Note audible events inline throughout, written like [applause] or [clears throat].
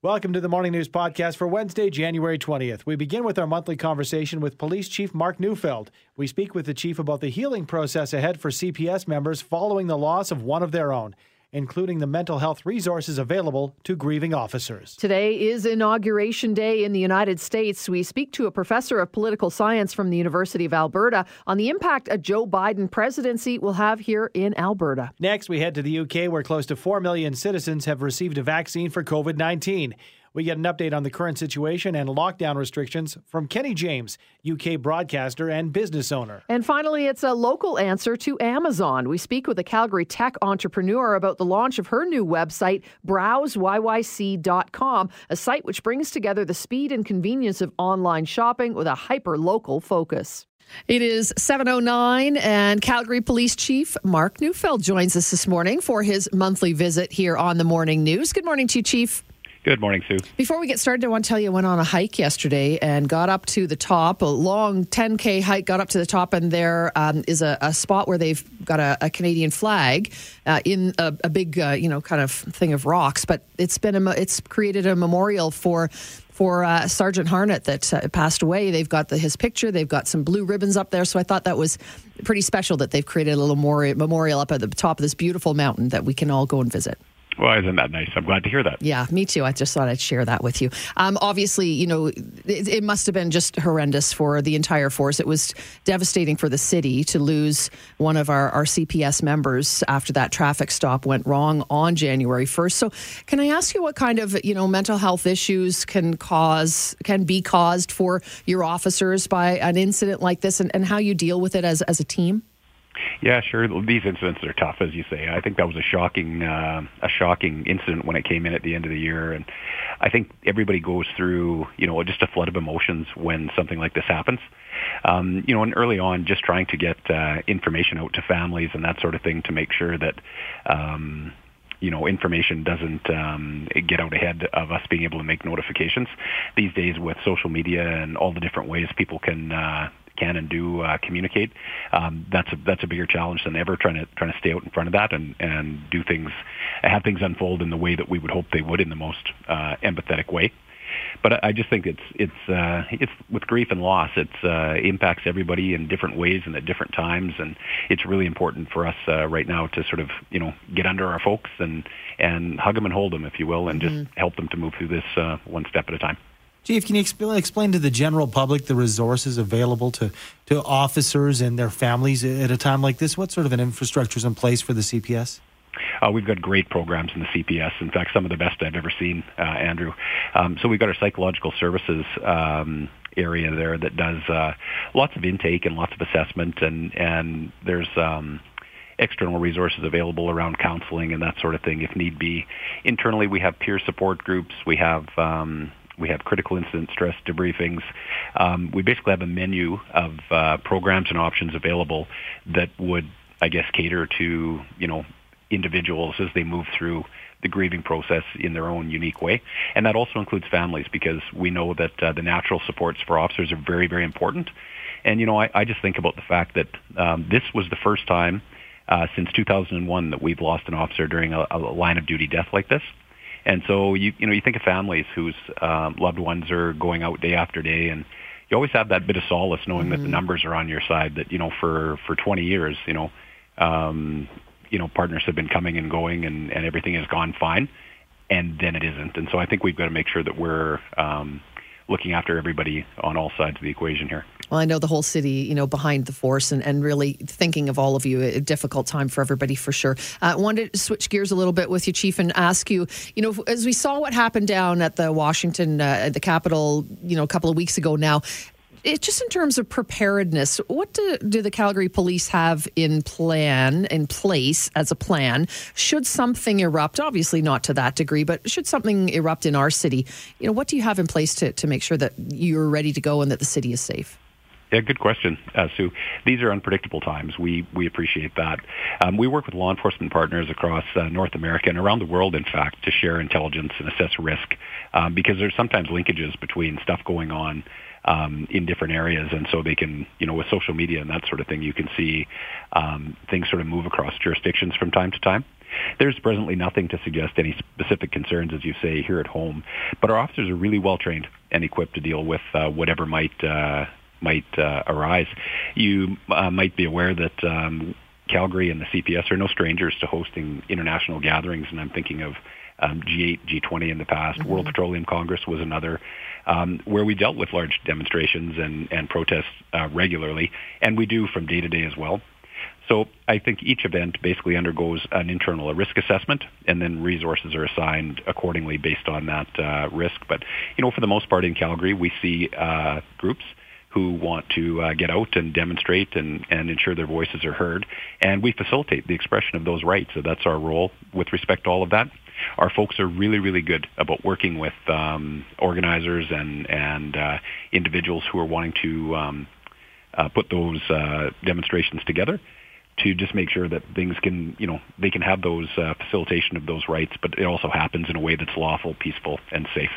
Welcome to the Morning News Podcast for Wednesday, January 20th. We begin with our monthly conversation with Police Chief Mark Neufeld. We speak with the Chief about the healing process ahead for CPS members following the loss of one of their own including the mental health resources available to grieving officers. Today is Inauguration Day in the United States. We speak to a professor of political science from the University of Alberta on the impact a Joe Biden presidency will have here in Alberta. Next, we head to the UK, where close to 4 million citizens have received a vaccine for COVID 19. We get an update on the current situation and lockdown restrictions from Kenny James, UK broadcaster and business owner. And finally, it's a local answer to Amazon. We speak with a Calgary tech entrepreneur about the launch of her new website, browseyyc.com, a site which brings together the speed and convenience of online shopping with a hyper local focus. It is 7:09 and Calgary Police Chief Mark Neufeld joins us this morning for his monthly visit here on the Morning News. Good morning to you, Chief. Good morning, Sue. Before we get started, I want to tell you I went on a hike yesterday and got up to the top, a long 10K hike, got up to the top, and there um, is a, a, spot where they've got a, a Canadian flag uh, in a, a big, uh, you know, kind of thing of rocks. But it's been a, it's created a memorial for for uh, Sergeant Harnett that uh, passed away. They've got the, his picture. They've got some blue ribbons up there. So I thought that was pretty special that they've created a little memorial up at the top of this beautiful mountain that we can all go and visit. Well, isn't that nice? I'm glad to hear that. Yeah, me too. I just thought I'd share that with you. Um, obviously, you know, it, it, must have been just horrendous for the entire force. It was devastating for the city to lose one of our, our CPS members after that traffic stop went wrong on January 1st. So, can I ask you what kind of, you know, mental health issues can cause, can be caused for your officers by an incident like this and, and how you deal with it as, as a team? Yeah, sure. These incidents are tough, as you say. I think that was a shocking, uh, a shocking incident when it came in at the end of the year, and I think everybody goes through, you know, just a flood of emotions when something like this happens. Um, you know, and early on, just trying to get uh, information out to families and that sort of thing to make sure that, um, you know, information doesn't um, get out ahead of us being able to make notifications. These days, with social media and all the different ways people can uh, can and do uh, communicate, um, that's a that's a bigger challenge than ever. Trying to trying to stay out in front of that and and do things, have things unfold in the way that we would hope they would in the most uh, empathetic way. But I just think it's it's uh, it's with grief and loss, it uh, impacts everybody in different ways and at different times, and it's really important for us uh, right now to sort of you know get under our folks and and hug them and hold them, if you will, and just mm-hmm. help them to move through this uh, one step at a time. Chief, can you explain, explain to the general public the resources available to, to officers and their families at a time like this? What sort of an infrastructure is in place for the CPS? Uh, we've got great programs in the CPS. In fact, some of the best I've ever seen, uh, Andrew. Um, so we've got our psychological services um, area there that does uh, lots of intake and lots of assessment, and and there's um, external resources available around counseling and that sort of thing if need be. Internally, we have peer support groups. We have um, we have critical incident stress debriefings. Um, we basically have a menu of uh, programs and options available that would, I guess, cater to you know individuals as they move through the grieving process in their own unique way. And that also includes families because we know that uh, the natural supports for officers are very, very important. And, you know, I, I just think about the fact that um, this was the first time uh, since 2001 that we've lost an officer during a, a line of duty death like this. And so you you know you think of families whose um, loved ones are going out day after day, and you always have that bit of solace knowing mm-hmm. that the mm-hmm. numbers are on your side. That you know for for 20 years, you know, um, you know partners have been coming and going, and and everything has gone fine, and then it isn't. And so I think we've got to make sure that we're um, looking after everybody on all sides of the equation here. Well, I know the whole city, you know, behind the force and, and really thinking of all of you, a difficult time for everybody for sure. I uh, wanted to switch gears a little bit with you, Chief, and ask you, you know, as we saw what happened down at the Washington, uh, the Capitol, you know, a couple of weeks ago now, it, just in terms of preparedness, what do, do the Calgary police have in plan, in place as a plan? Should something erupt, obviously not to that degree, but should something erupt in our city, you know, what do you have in place to, to make sure that you're ready to go and that the city is safe? Yeah, good question, uh, Sue. These are unpredictable times. We we appreciate that. Um, we work with law enforcement partners across uh, North America and around the world, in fact, to share intelligence and assess risk, um, because there's sometimes linkages between stuff going on um, in different areas, and so they can, you know, with social media and that sort of thing, you can see um, things sort of move across jurisdictions from time to time. there's presently nothing to suggest any specific concerns, as you say, here at home. But our officers are really well trained and equipped to deal with uh, whatever might uh, might uh, arise. You uh, might be aware that um, Calgary and the CPS are no strangers to hosting international gatherings, and I'm thinking of um, G8, G20 in the past. Mm-hmm. World Petroleum Congress was another, um, where we dealt with large demonstrations and, and protests uh, regularly, and we do from day to day as well. So I think each event basically undergoes an internal risk assessment, and then resources are assigned accordingly based on that uh, risk. But you know, for the most part in Calgary, we see uh, groups who want to uh, get out and demonstrate and, and ensure their voices are heard. And we facilitate the expression of those rights. So that's our role with respect to all of that. Our folks are really, really good about working with um, organizers and, and uh, individuals who are wanting to um, uh, put those uh, demonstrations together to just make sure that things can, you know, they can have those uh, facilitation of those rights, but it also happens in a way that's lawful, peaceful, and safe.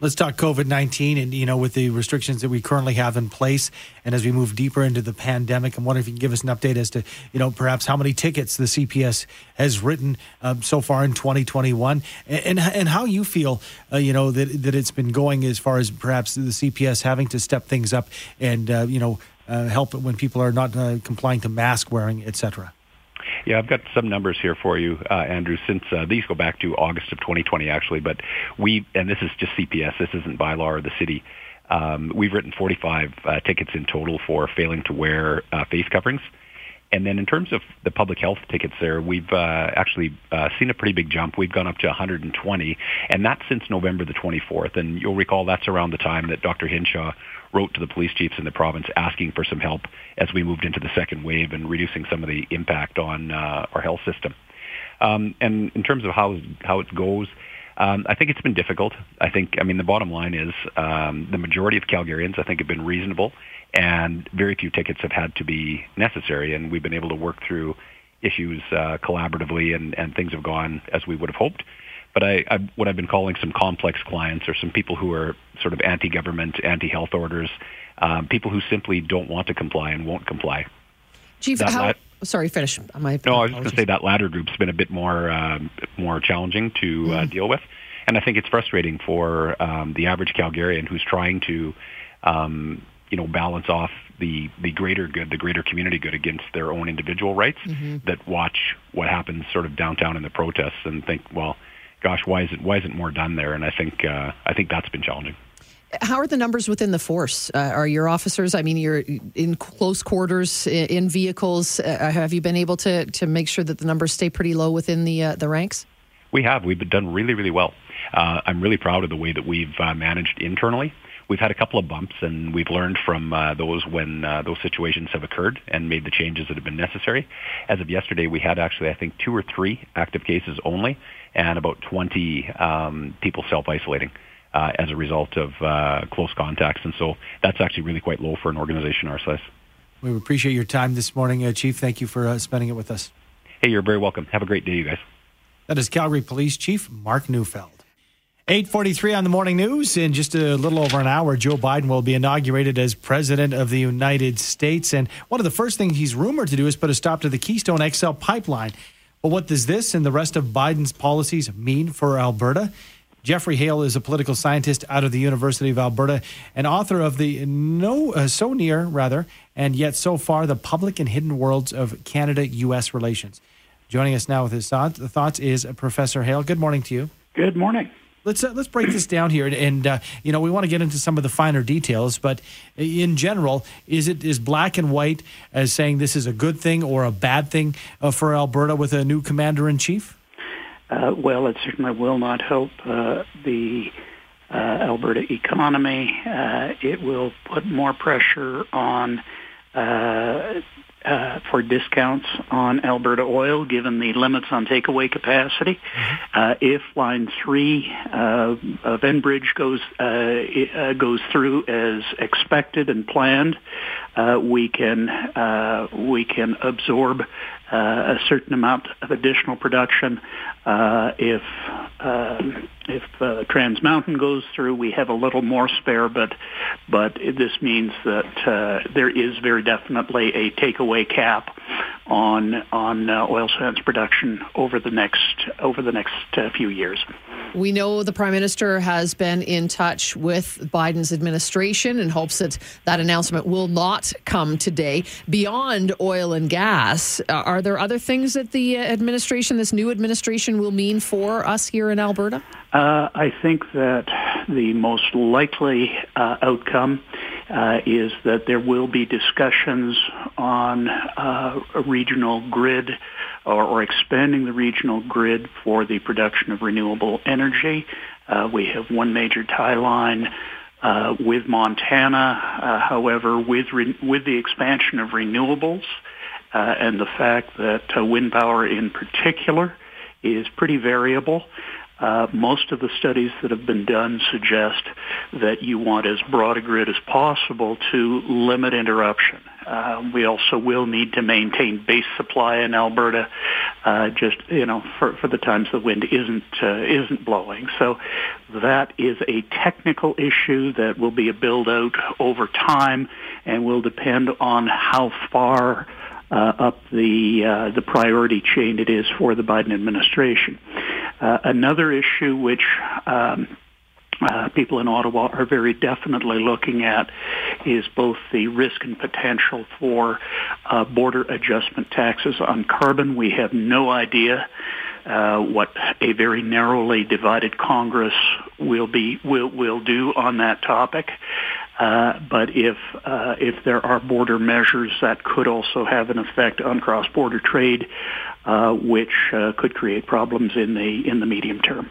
Let's talk COVID 19 and, you know, with the restrictions that we currently have in place. And as we move deeper into the pandemic, I'm wondering if you can give us an update as to, you know, perhaps how many tickets the CPS has written um, so far in 2021 and, and, and how you feel, uh, you know, that, that it's been going as far as perhaps the CPS having to step things up and, uh, you know, uh, help when people are not uh, complying to mask wearing, et cetera. Yeah, I've got some numbers here for you, uh, Andrew. Since uh, these go back to August of 2020, actually, but we and this is just CPS. This isn't bylaw or the city. Um, we've written 45 uh, tickets in total for failing to wear uh, face coverings. And then in terms of the public health tickets there, we've uh, actually uh, seen a pretty big jump. We've gone up to 120, and that's since November the 24th. And you'll recall that's around the time that Dr. Hinshaw wrote to the police chiefs in the province asking for some help as we moved into the second wave and reducing some of the impact on uh, our health system. Um, and in terms of how how it goes, um, I think it's been difficult. I think, I mean, the bottom line is um, the majority of Calgarians, I think, have been reasonable, and very few tickets have had to be necessary, and we've been able to work through issues uh, collaboratively, and, and things have gone as we would have hoped. But I, I, what I've been calling some complex clients, or some people who are sort of anti-government, anti-health orders, um, people who simply don't want to comply and won't comply. Chief, that, how, sorry, finish. My no, I was going to say that latter group's been a bit more um, more challenging to uh, mm-hmm. deal with, and I think it's frustrating for um, the average Calgarian who's trying to, um, you know, balance off the the greater good, the greater community good against their own individual rights. Mm-hmm. That watch what happens sort of downtown in the protests and think, well, gosh, why isn't why isn't more done there? And I think uh, I think that's been challenging. How are the numbers within the force? Uh, are your officers? I mean, you're in close quarters in vehicles. Uh, have you been able to to make sure that the numbers stay pretty low within the uh, the ranks? We have. We've done really really well. Uh, I'm really proud of the way that we've uh, managed internally. We've had a couple of bumps, and we've learned from uh, those when those situations have occurred and made the changes that have been necessary. As of yesterday, we had actually, I think, two or three active cases only, and about 20 um, people self-isolating uh, as a result of uh, close contacts. And so that's actually really quite low for an organization our size. We appreciate your time this morning, uh, Chief. Thank you for uh, spending it with us. Hey, you're very welcome. Have a great day, you guys. That is Calgary Police Chief Mark Neufeld. 843 on the morning news. In just a little over an hour, Joe Biden will be inaugurated as President of the United States. And one of the first things he's rumored to do is put a stop to the Keystone XL pipeline. But what does this and the rest of Biden's policies mean for Alberta? Geoffrey Hale is a political scientist out of the University of Alberta and author of the No uh, So Near rather and yet so far the public and hidden worlds of Canada-U.S. relations. Joining us now with his thoughts is Professor Hale. Good morning to you. Good morning. Let's uh, let's break this down here, and, and uh, you know we want to get into some of the finer details. But in general, is it is black and white as saying this is a good thing or a bad thing uh, for Alberta with a new commander in chief? Uh, well, it certainly will not help uh, the uh, Alberta economy. it will put more pressure on uh, for discounts on Alberta oil, given the limits on takeaway capacity. Mm-hmm. Uh, if Line Three uh, of Enbridge goes uh, uh, goes through as expected and planned, uh, we can we can absorb a certain amount of additional production. if if Trans Mountain goes through, we have a little more spare, but but this means that there is very definitely a takeaway cap on on uh, oil sands production over the next over the next uh, few years. We know the prime minister has been in touch with Biden's administration and hopes that that announcement will not come today. Beyond oil and gas, uh, are there other things that the administration, this new administration, will mean for us here in Alberta? Uh, I think that the most likely uh, outcome uh, is that there will be discussions on uh, a regional grid or, or, expanding the regional grid for the production of renewable energy. Uh, we have one major tie line uh, with Montana. However, with re- with the expansion of renewables and the fact that wind power in particular is pretty variable. Uh, most of the studies that have been done suggest that you want as broad a grid as possible to limit interruption. Uh, we also will need to maintain base supply in Alberta, uh, just you know, for, for the times the wind isn't uh, isn't blowing. So that is a technical issue that will be a build out over time, and will depend on how far uh, up the uh, the priority chain it is for the Biden administration. Uh, another issue which um, uh, people in Ottawa are very definitely looking at is both the risk and potential for uh, border adjustment taxes on carbon. We have no idea uh, what a very narrowly divided Congress will be will will do on that topic. Uh, but if uh, if there are border measures that could also have an effect on cross-border trade, uh, which uh, could create problems in the in the medium term.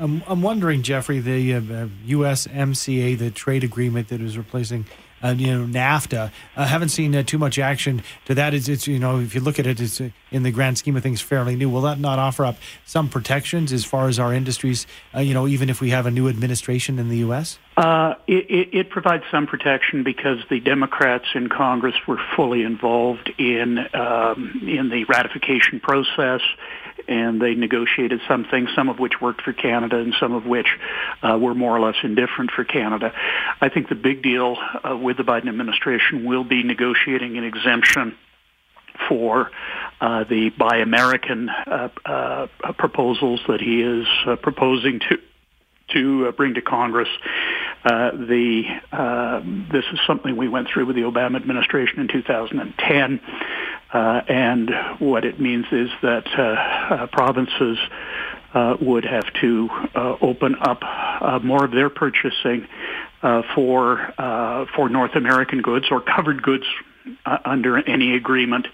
I'm, I'm wondering, Geoffrey, the uh, USMCA, the trade agreement that is replacing uh, you know NAFTA. I uh, haven't seen uh, too much action to that. It's, it's you know if you look at it, it's uh, in the grand scheme of things fairly new. Will that not offer up some protections as far as our industries? Uh, you know, even if we have a new administration in the U.S. Uh, it, it, it, provides some protection because the Democrats in Congress were fully involved in um, in the ratification process and they negotiated some things, some of which worked for Canada and some of which uh, were more or less indifferent for Canada. I think the big deal uh, with the Biden administration will be negotiating an exemption for uh, the Buy American uh, uh, proposals that he is uh, proposing to to bring to Congress. the this is something we went through with the Obama administration in 2010. Uh, and what it means is that uh, uh, provinces uh, would have to uh, open up more of their purchasing for for North American goods or covered goods under any agreement.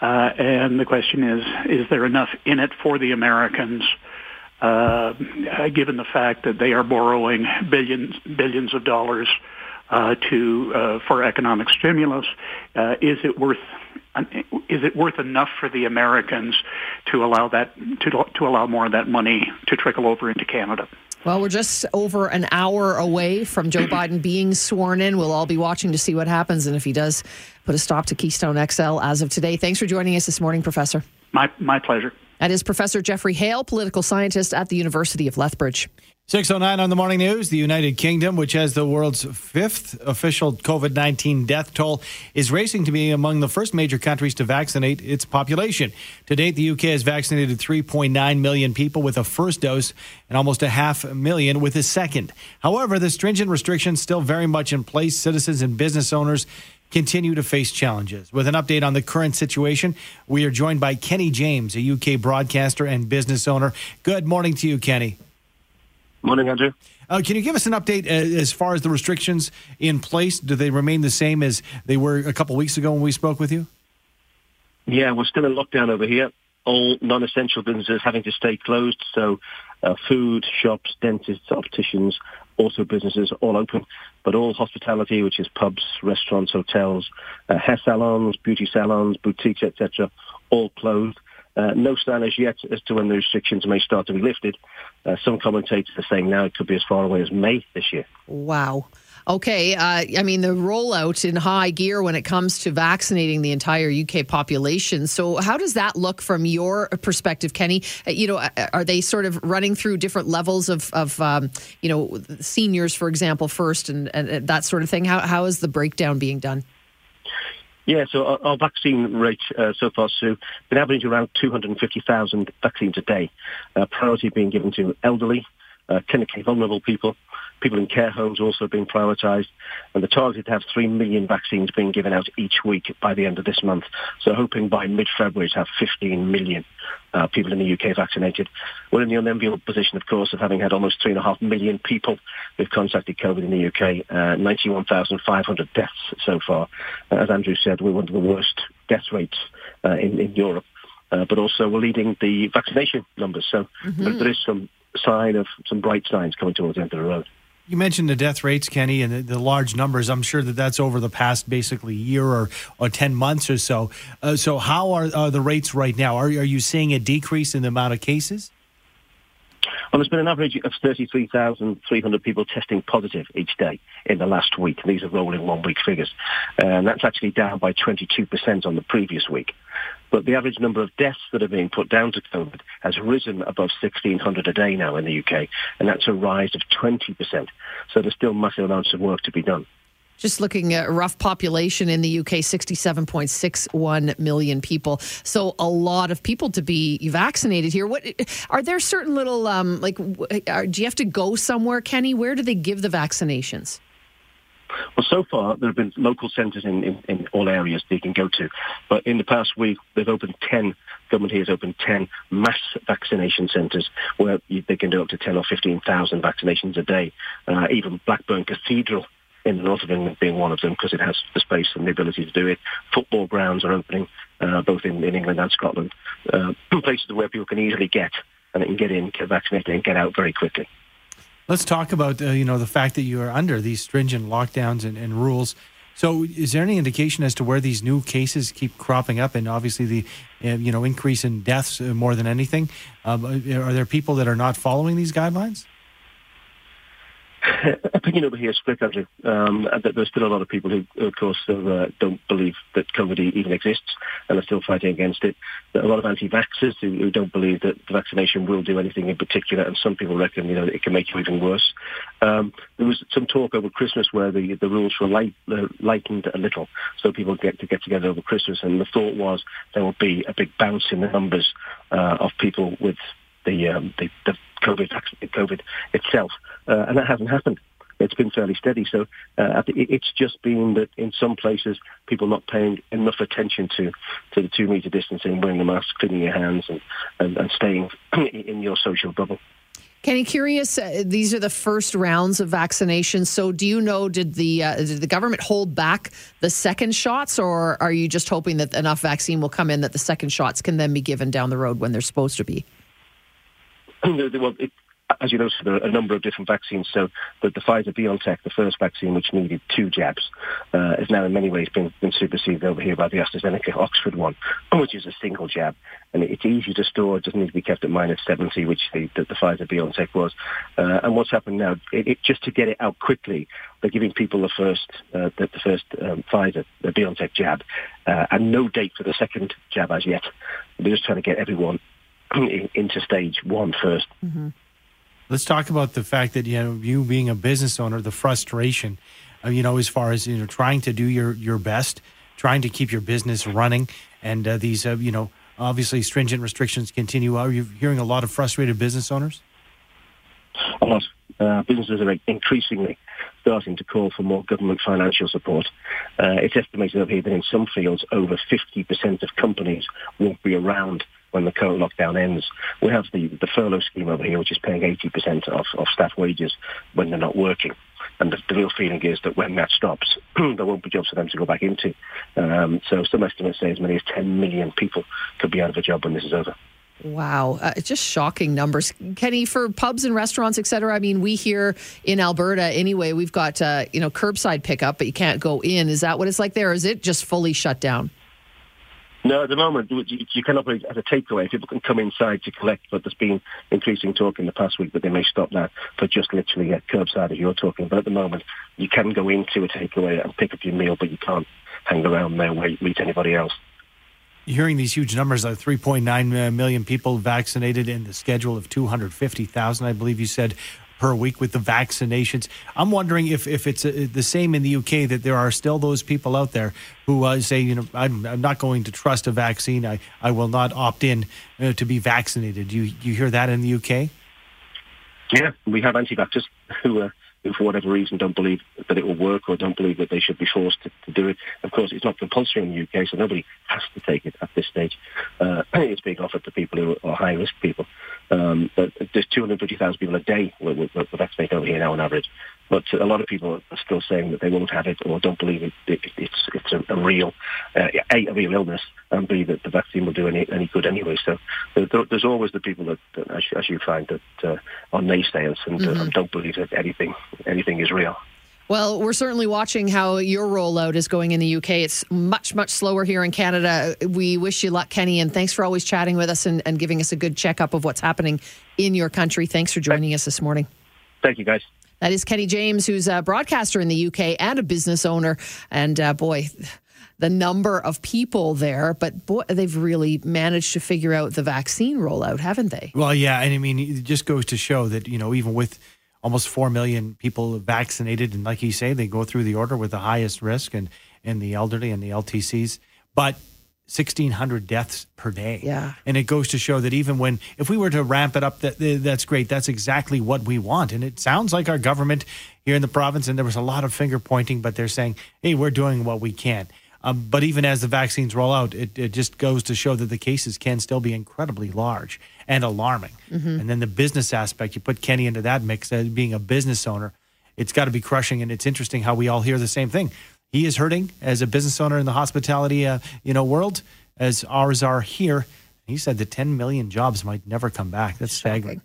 and the question is, is there enough in it for the Americans? given the fact that they are borrowing billions billions of dollars Uh, to uh, for economic stimulus, uh, is it worth is it worth enough for the Americans to allow that to to allow more of that money to trickle over into Canada? Well, we're just over an hour away from Joe [clears throat] Biden being sworn in. We'll all be watching to see what happens and if he does put a stop to Keystone XL as of today. Thanks for joining us this morning, Professor. My my pleasure. That is Professor Geoffrey Hale, political scientist at the University of Lethbridge. 609 on the morning news. The United Kingdom, which has the world's fifth official COVID 19 death toll, is racing to be among the first major countries to vaccinate its population. To date, the UK has vaccinated 3.9 million people with a first dose and almost a half million with a second. However, the stringent restrictions still very much in place. Citizens and business owners continue to face challenges. With an update on the current situation, we are joined by Kenny James, a UK broadcaster and business owner. Good morning to you, Kenny. Morning, Andrew. Uh, can you give us an update uh, as far as the restrictions in place? Do they remain the same as they were a couple weeks ago when we spoke with you? Yeah, we're still in lockdown over here. All non-essential businesses having to stay closed. So, uh, food, shops, dentists, opticians, auto businesses all open, but all hospitality, which is pubs, restaurants, hotels, uh, hair salons, beauty salons, boutiques, etc., all closed. Uh, no sign as yet as to when the restrictions may start to be lifted. Uh, some commentators are saying now it could be as far away as May this year. Wow. Okay. Uh, I mean, the rollout in high gear when it comes to vaccinating the entire UK population. So, how does that look from your perspective, Kenny? Uh, you know, uh, are they sort of running through different levels of, of um, you know, seniors, for example, first and, and that sort of thing? How, how is the breakdown being done? Yeah, so our, our vaccine rate uh, so far, Sue, been averaging around 250,000 vaccines a day. Uh, priority being given to elderly, uh, clinically vulnerable people, people in care homes also being prioritised, and the target to have 3 million vaccines being given out each week by the end of this month. So hoping by mid-February to have 15 million uh, people in the UK vaccinated. We're in the unenviable position, of course, of having had almost 3.5 million people who've contracted COVID in the UK, uh, 91,500 deaths so far. Uh, as Andrew said, we're one of the worst death rates uh, in, in Europe. Uh, but also we're leading the vaccination numbers. So mm-hmm. there is some sign of some bright signs coming towards the end of the road. You mentioned the death rates, Kenny, and the, the, large numbers. I'm sure that that's over the past basically year or, or 10 months or so. Uh, so, how are, are the rates right now? Are, are you seeing a decrease in the amount of cases? Well, there's been an average of 33,300 people testing positive each day in the last week. These are rolling one-week figures. And that's actually down by 22% on the previous week. But the average number of deaths that are being put down to COVID has risen above 1,600 a day now in the UK, and that's a rise of 20%. So there's still massive amounts of work to be done. Just looking at rough population in the UK, 67.61 million people. So a lot of people to be vaccinated here. What are there certain little um, like? Are, do you have to go somewhere, Kenny? Where do they give the vaccinations? Well, so far there have been local centres in, in, in, all areas they can go to, but in the past week they've opened ten. Government here has opened ten mass vaccination centres where you, they can do up to ten or fifteen thousand vaccinations a day. Uh, even Blackburn Cathedral in the north of England being one of them because it has the space and the ability to do it. Football grounds are opening uh, both in, in, England and Scotland, uh, [clears throat] places where people can easily get and they can get in, get vaccinated, and get out very quickly. Let's talk about uh, you know the fact that you are under these stringent lockdowns and, and, rules. So, is there any indication as to where these new cases keep cropping up, and obviously the uh, you know increase in deaths uh, more than anything? Um, are there people that are not following these guidelines? [laughs] opinion over here is split, Andrew. Um, there's still a lot of people who, of course, uh, don't believe that COVID even exists and are still fighting against it. Are a lot of anti-vaxxers who, who, don't believe that the vaccination will do anything in particular, and some people reckon, you know, it can make you even worse. Um, there was some talk over Christmas where the, the rules were light, uh, lightened a little, so people get to get together over Christmas, and the thought was there will be a big bounce in the numbers uh, of people with the, um, the, the COVID, COVID itself, uh, and that hasn't happened. It's been fairly steady. So uh, it's just been that in some places people not paying enough attention to to the two meter distancing, wearing the mask, cleaning your hands, and and, and staying [clears throat] in your social bubble. Kenny, curious. Uh, these are the first rounds of vaccinations. So, do you know did the uh, did the government hold back the second shots, or are you just hoping that enough vaccine will come in that the second shots can then be given down the road when they're supposed to be? [coughs] well, it, as you know, there are a number of different vaccines. So the, the Pfizer-BioNTech, the first vaccine which needed two jabs, uh, is now in many ways been, been superseded over here by the AstraZeneca Oxford one, which is a single jab. And it's easy to store. It doesn't need to be kept at minus 70, which the, the, the Pfizer-BioNTech was. Uh, and what's happened now, it, it, just to get it out quickly, they're giving people the first, uh, the, the, first um, Pfizer, the BioNTech jab, uh, and no date for the second jab as yet. They're just trying to get everyone into stage one first. Mm-hmm. Let's talk about the fact that you know you being a business owner, the frustration, uh, you know, as far as you know, trying to do your your best, trying to keep your business running, and uh, these uh, you know obviously stringent restrictions continue. Are you hearing a lot of frustrated business owners? A lot. Uh, businesses are increasingly starting to call for more government financial support. Uh, it's estimated up here that in some fields, over 50% of companies won't be around when the current lockdown ends. We have the, the furlough scheme over here, which is paying 80% of, of staff wages when they're not working. And the, the real feeling is that when that stops, [clears throat] there won't be jobs for them to go back into. Um, so some estimates say as many as 10 million people could be out of a job when this is over. Wow, uh, just shocking numbers, Kenny. For pubs and restaurants, et cetera. I mean, we here in Alberta, anyway, we've got uh, you know curbside pickup, but you can't go in. Is that what it's like there? Is it just fully shut down? No, at the moment, you, you can operate as a takeaway. People can come inside to collect, but there's been increasing talk in the past week that they may stop that for just literally a curbside as you're talking. But at the moment, you can go into a takeaway and pick up your meal, but you can't hang around there wait meet anybody else. Hearing these huge numbers uh, of 3.9 uh, million people vaccinated in the schedule of 250,000, I believe you said per week with the vaccinations. I'm wondering if, if it's uh, the same in the UK that there are still those people out there who uh, say, you know, I'm, I'm not going to trust a vaccine. I, I will not opt in uh, to be vaccinated. Do you, you hear that in the UK? Yeah, we have anti-vaxxers [laughs] who, uh, who, for whatever reason, don't believe that it will work or don't believe that they should be forced to, to do it. Of course, it's not compulsory in the UK, so nobody has to take it at this stage. Uh, [clears throat] it's being offered to people who are high-risk people. Um, but there's 250,000 people a day with, with, with vaccinated over here now on average. But a lot of people are still saying that they won't have it or don't believe it, it it's it's a, a real uh, a a real illness and b that the vaccine will do any any good anyway. So there, there's always the people that, that as, you, as you find that uh, are naysayers and, uh, mm-hmm. uh, don't believe that anything anything is real. Well, we're certainly watching how your rollout is going in the UK. It's much, much slower here in Canada. We wish you luck, Kenny, and thanks for always chatting with us and, and giving us a good checkup of what's happening in your country. Thanks for joining us this morning. Thank you, guys. That is Kenny James, who's a broadcaster in the UK and a business owner. And uh, boy, the number of people there, but boy, they've really managed to figure out the vaccine rollout, haven't they? Well, yeah. And I mean, it just goes to show that, you know, even with almost 4 million people vaccinated. And like you say, they go through the order with the highest risk and, and the elderly and the LTCs. But 1,600 deaths per day. Yeah. And it goes to show that even when, if we were to ramp it up, that that's great. That's exactly what we want. And it sounds like our government here in the province, and there was a lot of finger pointing, but they're saying, hey, we're doing what we can. Um, but even as the vaccines roll out, it, it just goes to show that the cases can still be incredibly large and alarming. Mm-hmm. And then the business aspect, you put Kenny into that mix as being a business owner, it's got to be crushing. And it's interesting how we all hear the same thing. He is hurting as a business owner in the hospitality, uh, you know, world, as ours are here. He said the 10 million jobs might never come back. That's staggering.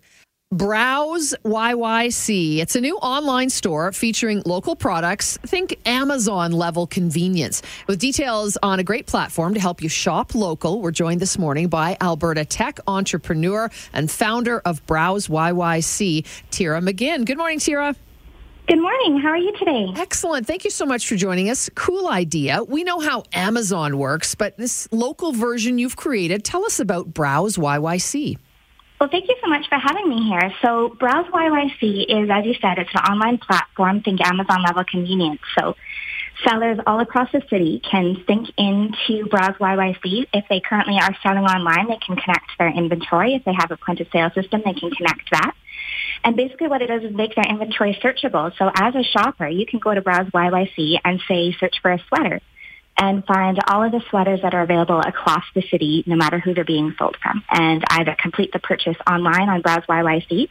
Browse YYC. It's a new online store featuring local products. Think Amazon level convenience. With details on a great platform to help you shop local, we're joined this morning by Alberta tech entrepreneur and founder of Browse YYC, Tira McGinn. Good morning, Tira. Good morning. How are you today? Excellent. Thank you so much for joining us. Cool idea. We know how Amazon works, but this local version you've created, tell us about Browse YYC. Well, thank you so much for having me here. So Browse YYC is, as you said, it's an online platform, think Amazon level convenience. So sellers all across the city can sync into Browse YYC. If they currently are selling online, they can connect their inventory. If they have a point of sale system, they can connect that. And basically what it does is make their inventory searchable. So as a shopper, you can go to Browse YYC and say, search for a sweater and find all of the sweaters that are available across the city, no matter who they're being sold from, and either complete the purchase online on Browse YYC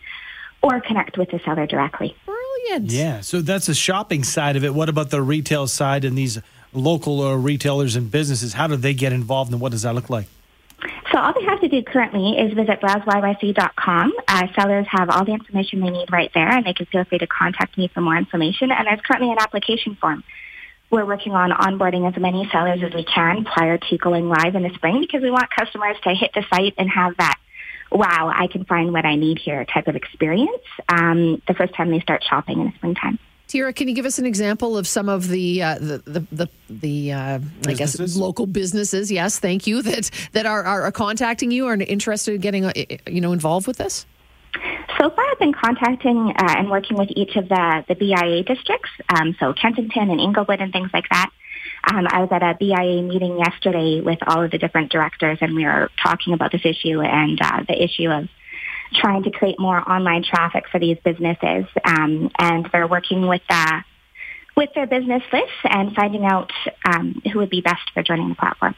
or connect with the seller directly. Brilliant. Yeah, so that's the shopping side of it. What about the retail side and these local uh, retailers and businesses? How do they get involved and what does that look like? So all they have to do currently is visit browseyyc.com. Uh, sellers have all the information they need right there, and they can feel free to contact me for more information. And there's currently an application form we're working on onboarding as many sellers as we can prior to going live in the spring because we want customers to hit the site and have that wow, I can find what I need here type of experience um, the first time they start shopping in the springtime. Tira, can you give us an example of some of the uh, the the the, the uh, I guess local businesses? Yes, thank you that that are, are contacting you or interested in getting uh, you know involved with this. So far, I've been contacting uh, and working with each of the, the BIA districts, um, so Kensington and Inglewood and things like that. Um, I was at a BIA meeting yesterday with all of the different directors, and we were talking about this issue and uh, the issue of trying to create more online traffic for these businesses. Um, and they're working with uh, with their business lists and finding out um, who would be best for joining the platform.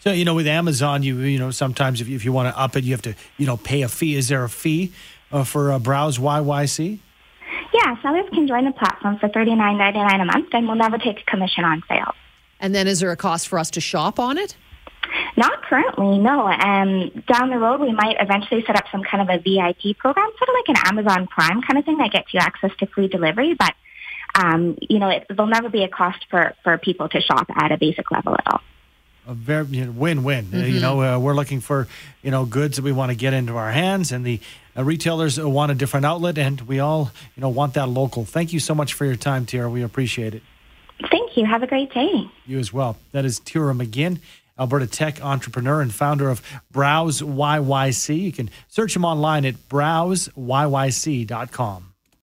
So you know, with Amazon, you you know sometimes if you, if you want to up it, you have to you know pay a fee. Is there a fee uh, for uh, Browse YYC? Yeah, sellers can join the platform for thirty nine ninety nine a month, and we'll never take a commission on sales. And then, is there a cost for us to shop on it? Not currently, no. Um, down the road, we might eventually set up some kind of a VIP program, sort of like an Amazon Prime kind of thing that gets you access to free delivery. But um, you know, it, there'll never be a cost for for people to shop at a basic level at all a very you know, win-win. Mm-hmm. Uh, you know, uh, we're looking for you know goods that we want to get into our hands, and the uh, retailers want a different outlet, and we all you know want that local. Thank you so much for your time, Tira. We appreciate it. Thank you. Have a great day. You as well. That is Tira McGinn. Alberta tech entrepreneur and founder of Browse YYC. You can search him online at browseyyc.com.